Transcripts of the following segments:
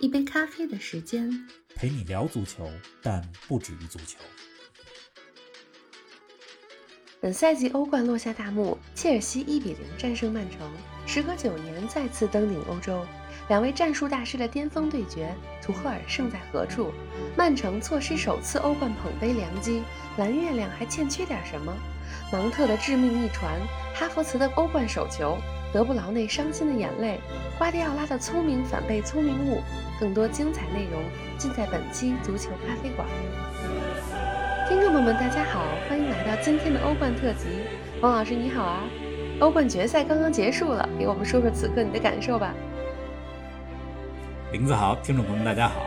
一杯咖啡的时间，陪你聊足球，但不止于足球。本赛季欧冠落下大幕，切尔西一比零战胜曼城，时隔九年再次登顶欧洲。两位战术大师的巅峰对决，图赫尔胜在何处？曼城错失首次欧冠捧杯良机，蓝月亮还欠缺点什么？芒特的致命一传，哈弗茨的欧冠首球，德布劳内伤心的眼泪，瓜迪奥拉的聪明反被聪明误。更多精彩内容尽在本期足球咖啡馆。听众朋友们，大家好，欢迎来到今天的欧冠特辑。王老师你好啊！欧冠决赛刚刚结束了，给我们说说此刻你的感受吧。林子豪，听众朋友们大家好。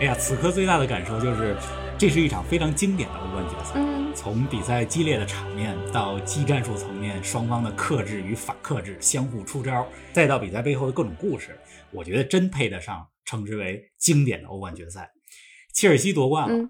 哎呀，此刻最大的感受就是，这是一场非常经典的欧冠决赛。嗯，从比赛激烈的场面到技战术层面双方的克制与反克制，相互出招，再到比赛背后的各种故事，我觉得真配得上称之为经典的欧冠决赛。切尔西夺冠了。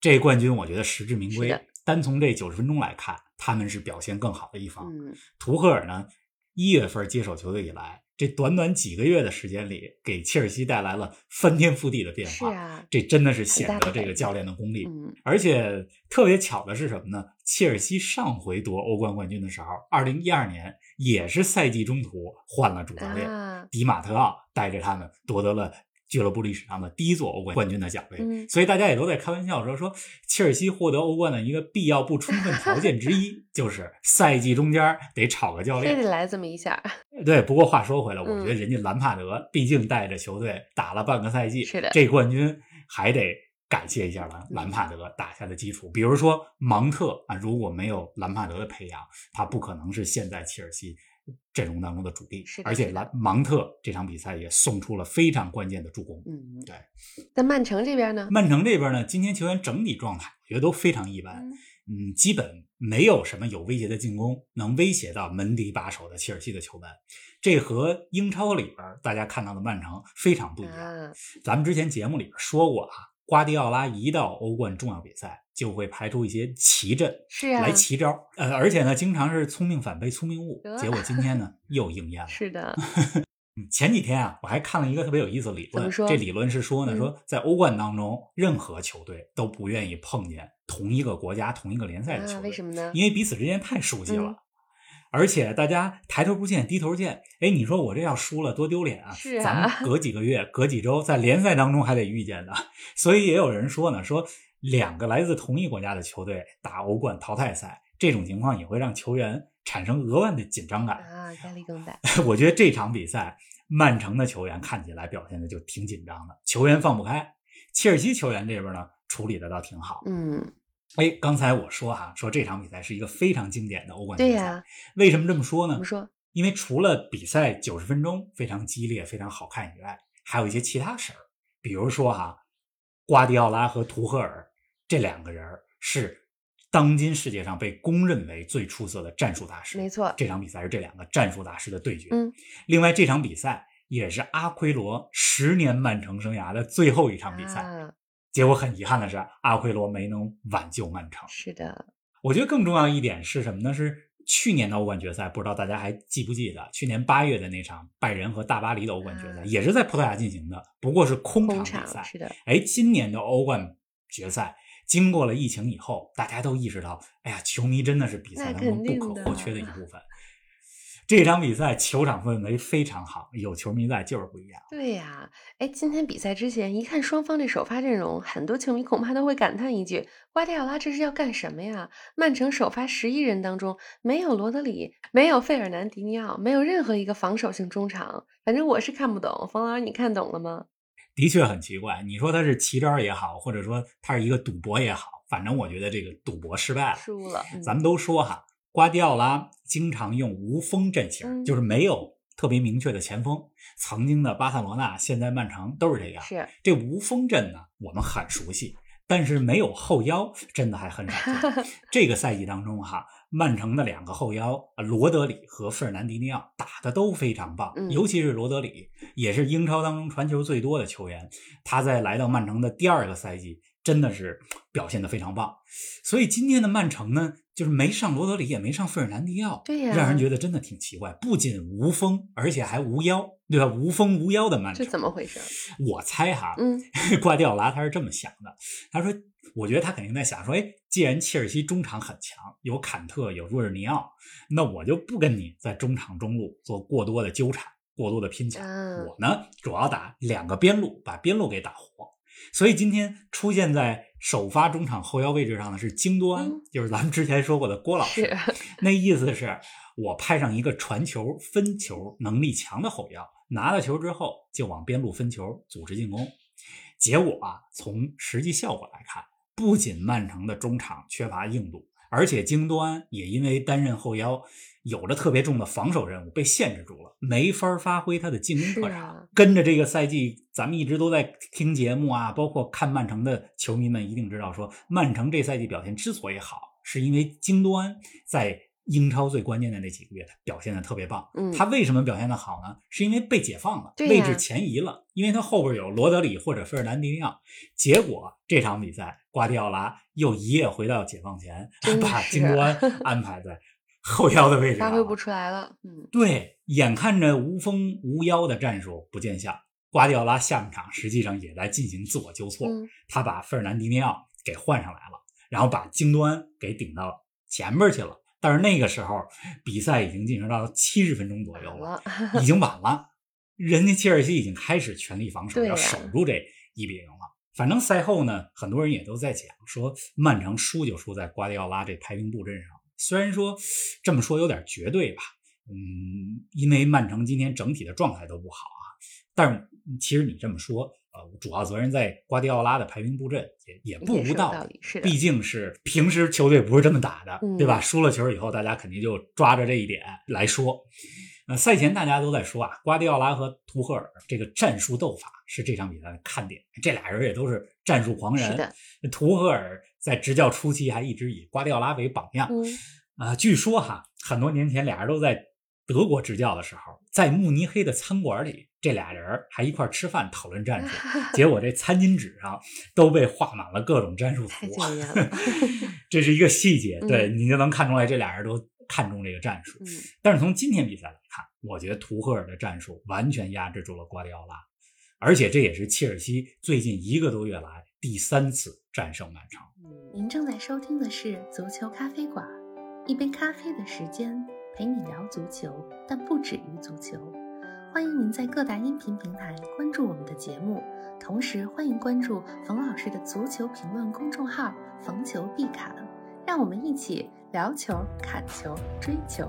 这冠军我觉得实至名归。单从这九十分钟来看，他们是表现更好的一方。图赫尔呢，一月份接手球队以来，这短短几个月的时间里，给切尔西带来了翻天覆地的变化。是啊，这真的是显得这个教练的功力。嗯，而且特别巧的是什么呢？切尔西上回夺欧冠冠军的时候，二零一二年也是赛季中途换了主教练，迪马特奥带着他们夺得了。俱乐部历史上的第一座欧冠冠军的奖杯，所以大家也都在开玩笑说说，切尔西获得欧冠的一个必要不充分条件之一，就是赛季中间得炒个教练，非得来这么一下。对，不过话说回来，我觉得人家兰帕德毕竟带着球队打了半个赛季，是的，这冠军还得感谢一下兰兰帕德打下的基础。比如说芒特啊，如果没有兰帕德的培养，他不可能是现在切尔西。阵容当中的主力，而且兰芒特这场比赛也送出了非常关键的助攻。嗯，对。那曼城这边呢？曼城这边呢，今天球员整体状态我觉得都非常一般。嗯，基本没有什么有威胁的进攻能威胁到门迪把守的切尔西的球门。这和英超里边大家看到的曼城非常不一样。咱们之前节目里边说过啊。瓜迪奥拉一到欧冠重要比赛，就会排出一些奇阵，是啊，来奇招。呃，而且呢，经常是聪明反被聪明误。结果今天呢，又应验了。是的。前几天啊，我还看了一个特别有意思的理论。这理论是说呢，说在欧冠当中，任何球队都不愿意碰见同一个国家、同一个联赛的球队。为什么呢？因为彼此之间太熟悉了。而且大家抬头不见低头见，哎，你说我这要输了多丢脸啊！是啊，咱们隔几个月、隔几周在联赛当中还得遇见的，所以也有人说呢，说两个来自同一国家的球队打欧冠淘汰赛，这种情况也会让球员产生额外的紧张感啊，压力更大。我觉得这场比赛，曼城的球员看起来表现的就挺紧张的，球员放不开。切尔西球员这边呢，处理的倒挺好。嗯。哎，刚才我说哈，说这场比赛是一个非常经典的欧冠比赛。对呀，为什么这么说呢？说？因为除了比赛九十分钟非常激烈、非常好看以外，还有一些其他事儿。比如说哈，瓜迪奥拉和图赫尔这两个人是当今世界上被公认为最出色的战术大师。没错，这场比赛是这两个战术大师的对决。嗯，另外这场比赛也是阿奎罗十年曼城生涯的最后一场比赛。结果很遗憾的是，阿奎罗没能挽救曼城。是的，我觉得更重要一点是什么呢？是去年的欧冠决赛，不知道大家还记不记得？去年八月的那场拜仁和大巴黎的欧冠决赛，也是在葡萄牙进行的，不过是空场比赛。是的。哎，今年的欧冠决赛，经过了疫情以后，大家都意识到，哎呀，球迷真的是比赛当中不可或缺的一部分。这场比赛球场氛围非常好，有球迷在就是不一样。对呀，哎，今天比赛之前一看双方这首发阵容，很多球迷恐怕都会感叹一句：“瓜迪奥拉这是要干什么呀？”曼城首发十一人当中没有罗德里，没有费尔南迪尼奥，没有任何一个防守性中场。反正我是看不懂，冯老师你看懂了吗？的确很奇怪，你说他是奇招也好，或者说他是一个赌博也好，反正我觉得这个赌博失败了，输了。咱们都说哈。瓜迪奥拉经常用无锋阵型，就是没有特别明确的前锋。曾经的巴塞罗那，现在曼城都是这样。是这无锋阵呢，我们很熟悉。但是没有后腰，真的还很少见。这个赛季当中哈，曼城的两个后腰罗德里和费尔南迪尼奥打的都非常棒，嗯尤其是罗德里，也是英超当中传球最多的球员。他在来到曼城的第二个赛季，真的是表现的非常棒。所以今天的曼城呢，就是没上罗德里，也没上费尔南迪奥，对呀让人觉得真的挺奇怪。不仅无锋，而且还无腰，对吧？无锋无腰的曼这城，怎么回事？我猜哈，嗯，瓜迪奥拉他是这么想的，他说，我觉得他肯定在想说，哎，既然切尔西中场很强，有坎特，有若尔尼奥，那我就不跟你在中场中路做过多的纠缠，过多的拼抢，嗯我呢主要打两个边路，把边路给打活。所以今天出现在首发中场后腰位置上的是京多安，嗯就是咱们之前说过的郭老师。那意思是我派上一个传球、分球能力强的后腰，拿了球之后就往边路分球，组织进攻。结果啊，从实际效果来看，不仅曼城的中场缺乏硬度，而且京多安也因为担任后腰，有着特别重的防守任务，被限制住了，没法发挥他的进攻特长。啊跟着这个赛季，咱们一直都在听节目啊，包括看曼城的球迷们一定知道说，曼城这赛季表现之所以好，是因为京多安在英超最关键的那几个月，他表现的特别棒。嗯他为什么表现的好呢？是因为被解放了，对位置前移了，因为他后边有罗德里或者费尔南迪尼奥。结果这场比赛，瓜迪奥拉又一夜回到解放前，把京多安安排在后腰的位置上，发挥不出来了。嗯，对，眼看着无风无腰的战术不见效，瓜迪奥拉下半场实际上也在进行自我纠错。嗯他把费尔南迪尼奥给换上来了，然后把京多安给顶到前边去了。但是那个时候比赛已经进行到七十分钟左右，了，已经晚了。人家切尔西已经开始全力防守，要守住这一比零了。反正赛后呢，很多人也都在讲说，曼城输就输在瓜迪奥拉这排兵布阵上。虽然说这么说有点绝对吧，嗯，因为曼城今天整体的状态都不好啊。但是其实你这么说，呃，主要责任在瓜迪奥拉的排兵布阵也也不无道道理是毕竟是平时球队不是这么打的，嗯对吧？输了球以后，大家肯定就抓着这一点来说。呃，赛前大家都在说啊，瓜迪奥拉和图赫尔这个战术斗法是这场比赛的看点。这俩人也都是战术狂人。是的，图赫尔在执教初期还一直以瓜迪奥拉为榜样。嗯，啊、据说哈，很多年前俩人都在德国执教的时候，在慕尼黑的餐馆里，这俩人还一块吃饭讨论战术。结果这餐巾纸上都被画满了各种战术太图。这是一个细节，对嗯你就能看出来这俩人都看重这个战术。嗯，但是从今天比赛来看，我觉得图赫尔的战术完全压制住了瓜迪奥拉，而且这也是切尔西最近一个多月来第三次战胜曼城。您正在收听的是足球咖啡馆，一杯咖啡的时间陪你聊足球，但不止于足球。欢迎您在各大音频平台关注我们的节目，同时欢迎关注冯老师的足球评论公众号“冯球必侃”，让我们一起聊球、砍球、追球。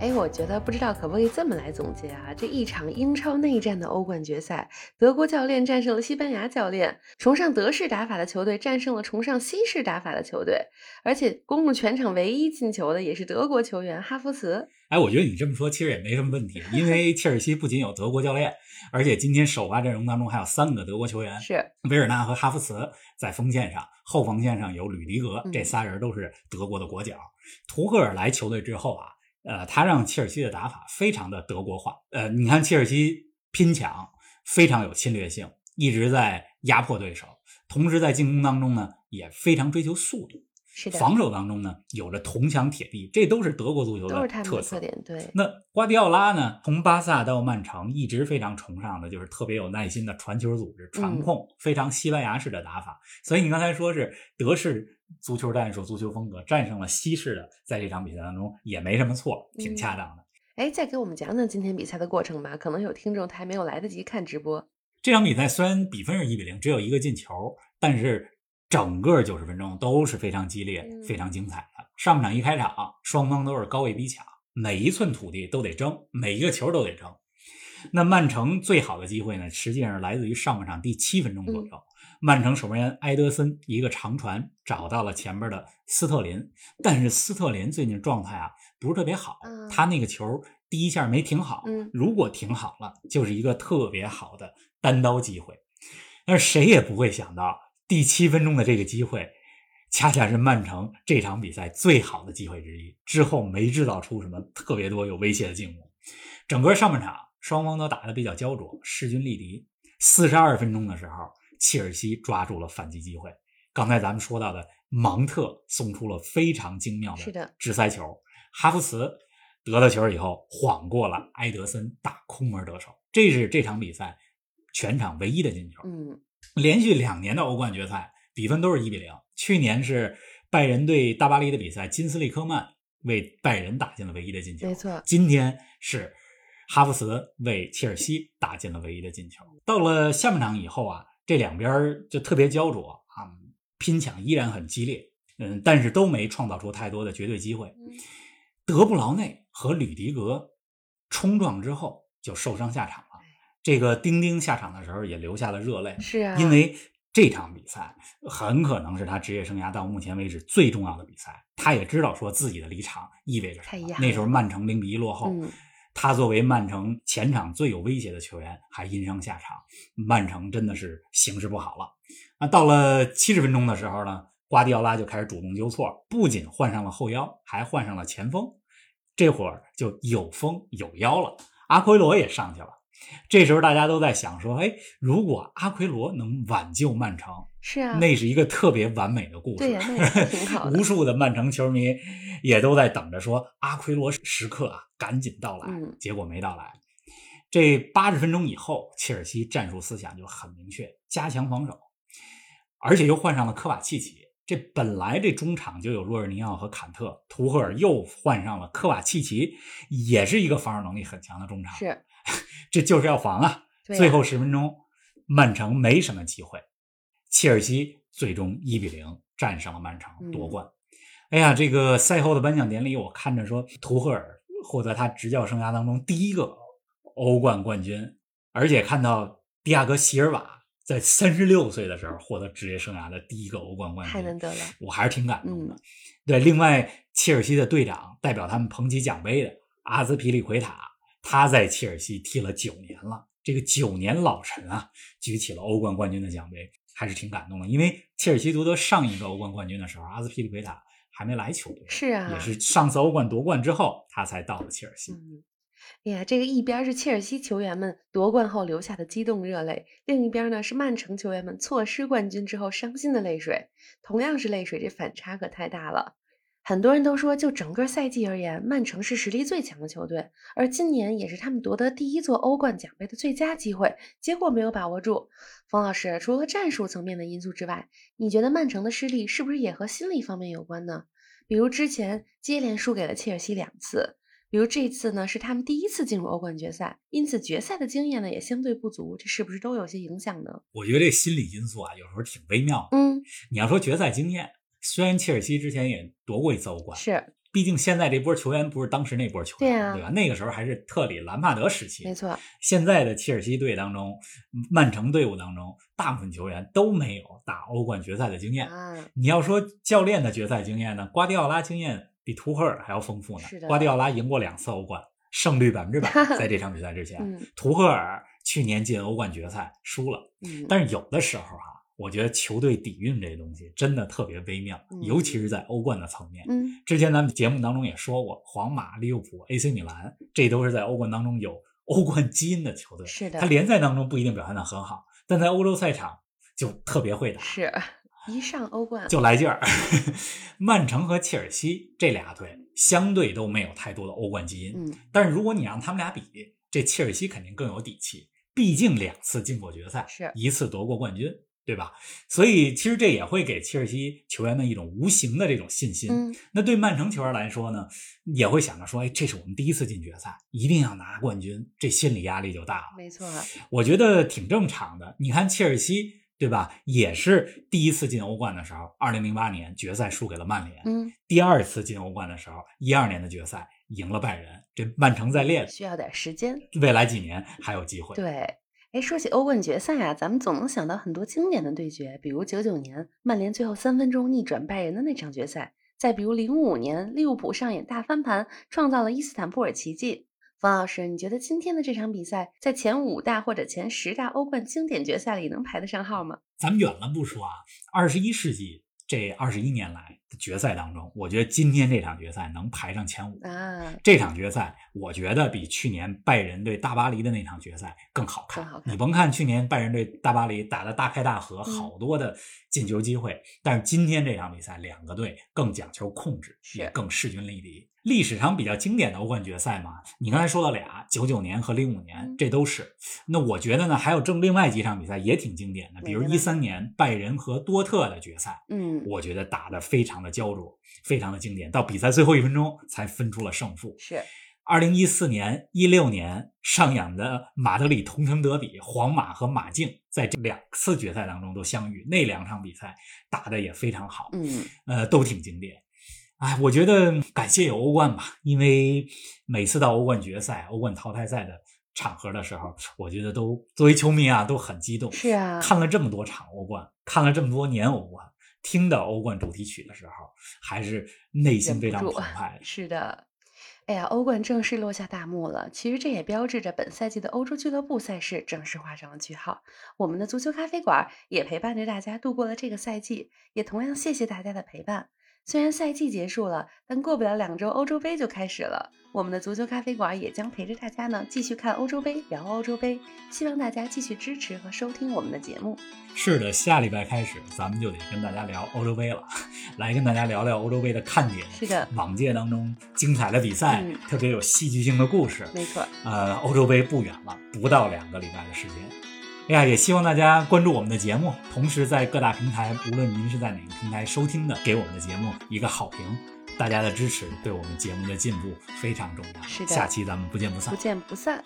哎，我觉得不知道可不可以这么来总结啊？这一场英超内战的欧冠决赛，德国教练战胜了西班牙教练，崇尚德式打法的球队战胜了崇尚西式打法的球队，而且攻入全场唯一进球的也是德国球员哈弗茨。哎，我觉得你这么说其实也没什么问题，因为切尔西不仅有德国教练，而且今天首发阵容当中还有三个德国球员，是，维尔纳和哈弗茨在锋线上，后防线上有吕迪格，嗯这仨人都是德国的国脚。图赫尔来球队之后啊，呃，他让切尔西的打法非常的德国化。呃，你看切尔西拼抢非常有侵略性，一直在压迫对手，同时在进攻当中呢也非常追求速度，是的，防守当中呢有着铜墙铁壁，这都是德国足球的特色。对，那瓜迪奥拉呢？从巴萨到曼城，一直非常崇尚的就是特别有耐心的传球组织、传控，非常西班牙式的打法。所以你刚才说是德式足球战术、足球风格战胜了西式的，在这场比赛当中也没什么错，挺恰当的。哎，再给我们讲讲今天比赛的过程吧。可能有听众他还没有来得及看直播。这场比赛虽然比分是一比零，只有一个进球，但是整个九十分钟都是非常激烈、嗯非常精彩的。上半场一开场，双方都是高位逼抢，每一寸土地都得争，每一个球都得争。那曼城最好的机会呢，实际上是来自于上半场第七分钟左右，曼城守门员埃德森一个长传找到了前边的斯特林，但是斯特林最近状态啊不是特别好，嗯他那个球第一下没停好，嗯如果停好了，就是一个特别好的单刀机会。但是谁也不会想到，第七分钟的这个机会，恰恰是曼城这场比赛最好的机会之一。之后没制造出什么特别多有威胁的进攻，整个上半场双方都打得比较焦灼，势均力敌。四十二分钟的时候，切尔西抓住了反击机会。刚才咱们说到的芒特送出了非常精妙的直塞球，哈弗茨得了球以后晃过了埃德森，打空门得手。这是这场比赛全场唯一的进球。嗯，连续两年的欧冠决赛比分都是一比零。去年是拜仁对大巴黎的比赛，金斯利科曼为拜仁打进了唯一的进球。没错，今天是。哈弗茨为切尔西打进了唯一的进球。到了下半场以后啊，这两边就特别焦灼啊，拼抢依然很激烈，嗯，但是都没创造出太多的绝对机会。德布劳内和吕迪格冲撞之后就受伤下场了。这个丁丁下场的时候也流下了热泪，是啊，因为这场比赛很可能是他职业生涯到目前为止最重要的比赛。他也知道说自己的离场意味着什么。那时候曼城零比一落后。他作为曼城前场最有威胁的球员，还因伤下场，曼城真的是形势不好了。那到了七十分钟的时候呢，瓜迪奥拉就开始主动纠错，不仅换上了后腰，还换上了前锋，这会儿就有风有腰了。阿奎罗也上去了。这时候大家都在想说，哎，如果阿奎罗能挽救曼城，是啊，那是一个特别完美的故事。对呀，那挺好 无数的曼城球迷也都在等着说，阿奎罗时刻啊，赶紧到来。嗯，结果没到来。这八十分钟以后，切尔西战术思想就很明确，加强防守，而且又换上了科瓦契奇。这本来这中场就有洛尔尼奥和坎特，图赫尔又换上了科瓦契奇，也是一个防守能力很强的中场。是。这就是要防啊！最后十分钟，曼城没什么机会，切尔西最终一比零战胜了曼城夺冠。哎呀，这个赛后的颁奖典礼，我看着说，图赫尔获得他执教生涯当中第一个欧冠冠军，而且看到迪亚哥席尔瓦在三十六岁的时候获得职业生涯的第一个欧冠冠军，太难得了，我还是挺感动的。对，另外，切尔西的队长代表他们捧起奖杯的阿兹皮利奎塔。他在切尔西踢了九年了，这个九年老臣啊，举起了欧冠冠军的奖杯，还是挺感动的。因为切尔西夺得上一个欧冠冠军的时候，阿斯皮利奎塔还没来球队，是啊，也是上次欧冠夺冠之后，他才到了切尔西。嗯，哎呀，这个一边是切尔西球员们夺冠后留下的激动热泪，另一边呢是曼城球员们错失冠军之后伤心的泪水。同样是泪水，这反差可太大了。很多人都说，就整个赛季而言，曼城是实力最强的球队，而今年也是他们夺得第一座欧冠奖杯的最佳机会，结果没有把握住。冯老师，除了战术层面的因素之外，你觉得曼城的失利是不是也和心理方面有关呢？比如之前接连输给了切尔西两次，比如这次呢是他们第一次进入欧冠决赛，因此决赛的经验呢也相对不足，这是不是都有些影响呢？我觉得这心理因素啊，有时候挺微妙的。嗯，你要说决赛经验。虽然切尔西之前也夺过一次欧冠，是，毕竟现在这波球员不是当时那波球员，对啊，对吧？那个时候还是特里、兰帕德时期，没错。现在的切尔西队当中，曼城队伍当中，大部分球员都没有打欧冠决赛的经验。你要说教练的决赛经验呢，瓜迪奥拉经验比图赫尔还要丰富呢。是的，瓜迪奥拉赢过两次欧冠，胜率百分之百。在这场比赛之前，图赫尔去年进欧冠决赛输了，但是有的时候哈。我觉得球队底蕴这东西真的特别微妙，尤其是在欧冠的层面。嗯，之前咱们节目当中也说过，皇马、利物浦、AC 米兰，这都是在欧冠当中有欧冠基因的球队。是的，他联赛当中不一定表现的很好，但在欧洲赛场就特别会打。是一上欧冠就来劲儿。曼城和切尔西这俩队相对都没有太多的欧冠基因，嗯，但是如果你让他们俩比，这切尔西肯定更有底气，毕竟两次进过决赛，是一次夺过冠军。对吧？所以其实这也会给切尔西球员们一种无形的这种信心。嗯，那对曼城球员来说呢，也会想着说：“哎，这是我们第一次进决赛，一定要拿冠军。”这心理压力就大了。没错，我觉得挺正常的。你看切尔西，对吧？也是第一次进欧冠的时候，二零零八年决赛输给了曼联。嗯，第二次进欧冠的时候，一二年的决赛赢了拜仁。这曼城在练，需要点时间。未来几年还有机会。对。说起欧冠决赛啊，咱们总能想到很多经典的对决，比如九九年曼联最后三分钟逆转拜仁的那场决赛，再比如零五年利物浦上演大翻盘，创造了伊斯坦布尔奇迹。冯老师，你觉得今天的这场比赛在前五大或者前十大欧冠经典决赛里能排得上号吗？咱们远了不说啊，二十一世纪这二十一年来的决赛当中，我觉得今天这场决赛能排上前五。啊，这场决赛，我觉得比去年拜仁对大巴黎的那场决赛更好看。好看你甭看去年拜仁对大巴黎打的大开大合，嗯好多的进球机会，但是今天这场比赛，两个队更讲求控制，也更势均力敌。历史上比较经典的欧冠决赛嘛，你刚才说了俩，九九年和零五年嗯，这都是。那我觉得呢，还有正另外几场比赛也挺经典的，比如一三年拜仁和多特的决赛，嗯，我觉得打得非常的焦灼，非常的经典，到比赛最后一分钟才分出了胜负。是二零一四年、一六年上演的马德里同城德比，皇马和马竞在这两次决赛当中都相遇，那两场比赛打得也非常好，嗯，呃，都挺经典。哎，我觉得感谢有欧冠吧，因为每次到欧冠决赛、欧冠淘汰赛的场合的时候，我觉得都作为球迷啊都很激动。是啊，看了这么多场欧冠，看了这么多年欧冠，听到欧冠主题曲的时候，还是内心非常澎湃。是的。哎呀，欧冠正式落下大幕了。其实这也标志着本赛季的欧洲俱乐部赛事正式画上了句号。我们的足球咖啡馆也陪伴着大家度过了这个赛季，也同样谢谢大家的陪伴。虽然赛季结束了，但过不了两周，欧洲杯就开始了。我们的足球咖啡馆也将陪着大家呢，继续看欧洲杯，聊欧洲杯。希望大家继续支持和收听我们的节目。是的，下礼拜开始咱们就得跟大家聊欧洲杯了，来跟大家聊聊欧洲杯的看点。是的，往届当中精彩的比赛，嗯特别有戏剧性的故事。没错。呃，欧洲杯不远了，不到两个礼拜的时间。哎呀，也希望大家关注我们的节目，同时在各大平台，无论您是在哪个平台收听的，给我们的节目一个好评。大家的支持对我们节目的进步非常重要。是的下期咱们不见不散不。见不散。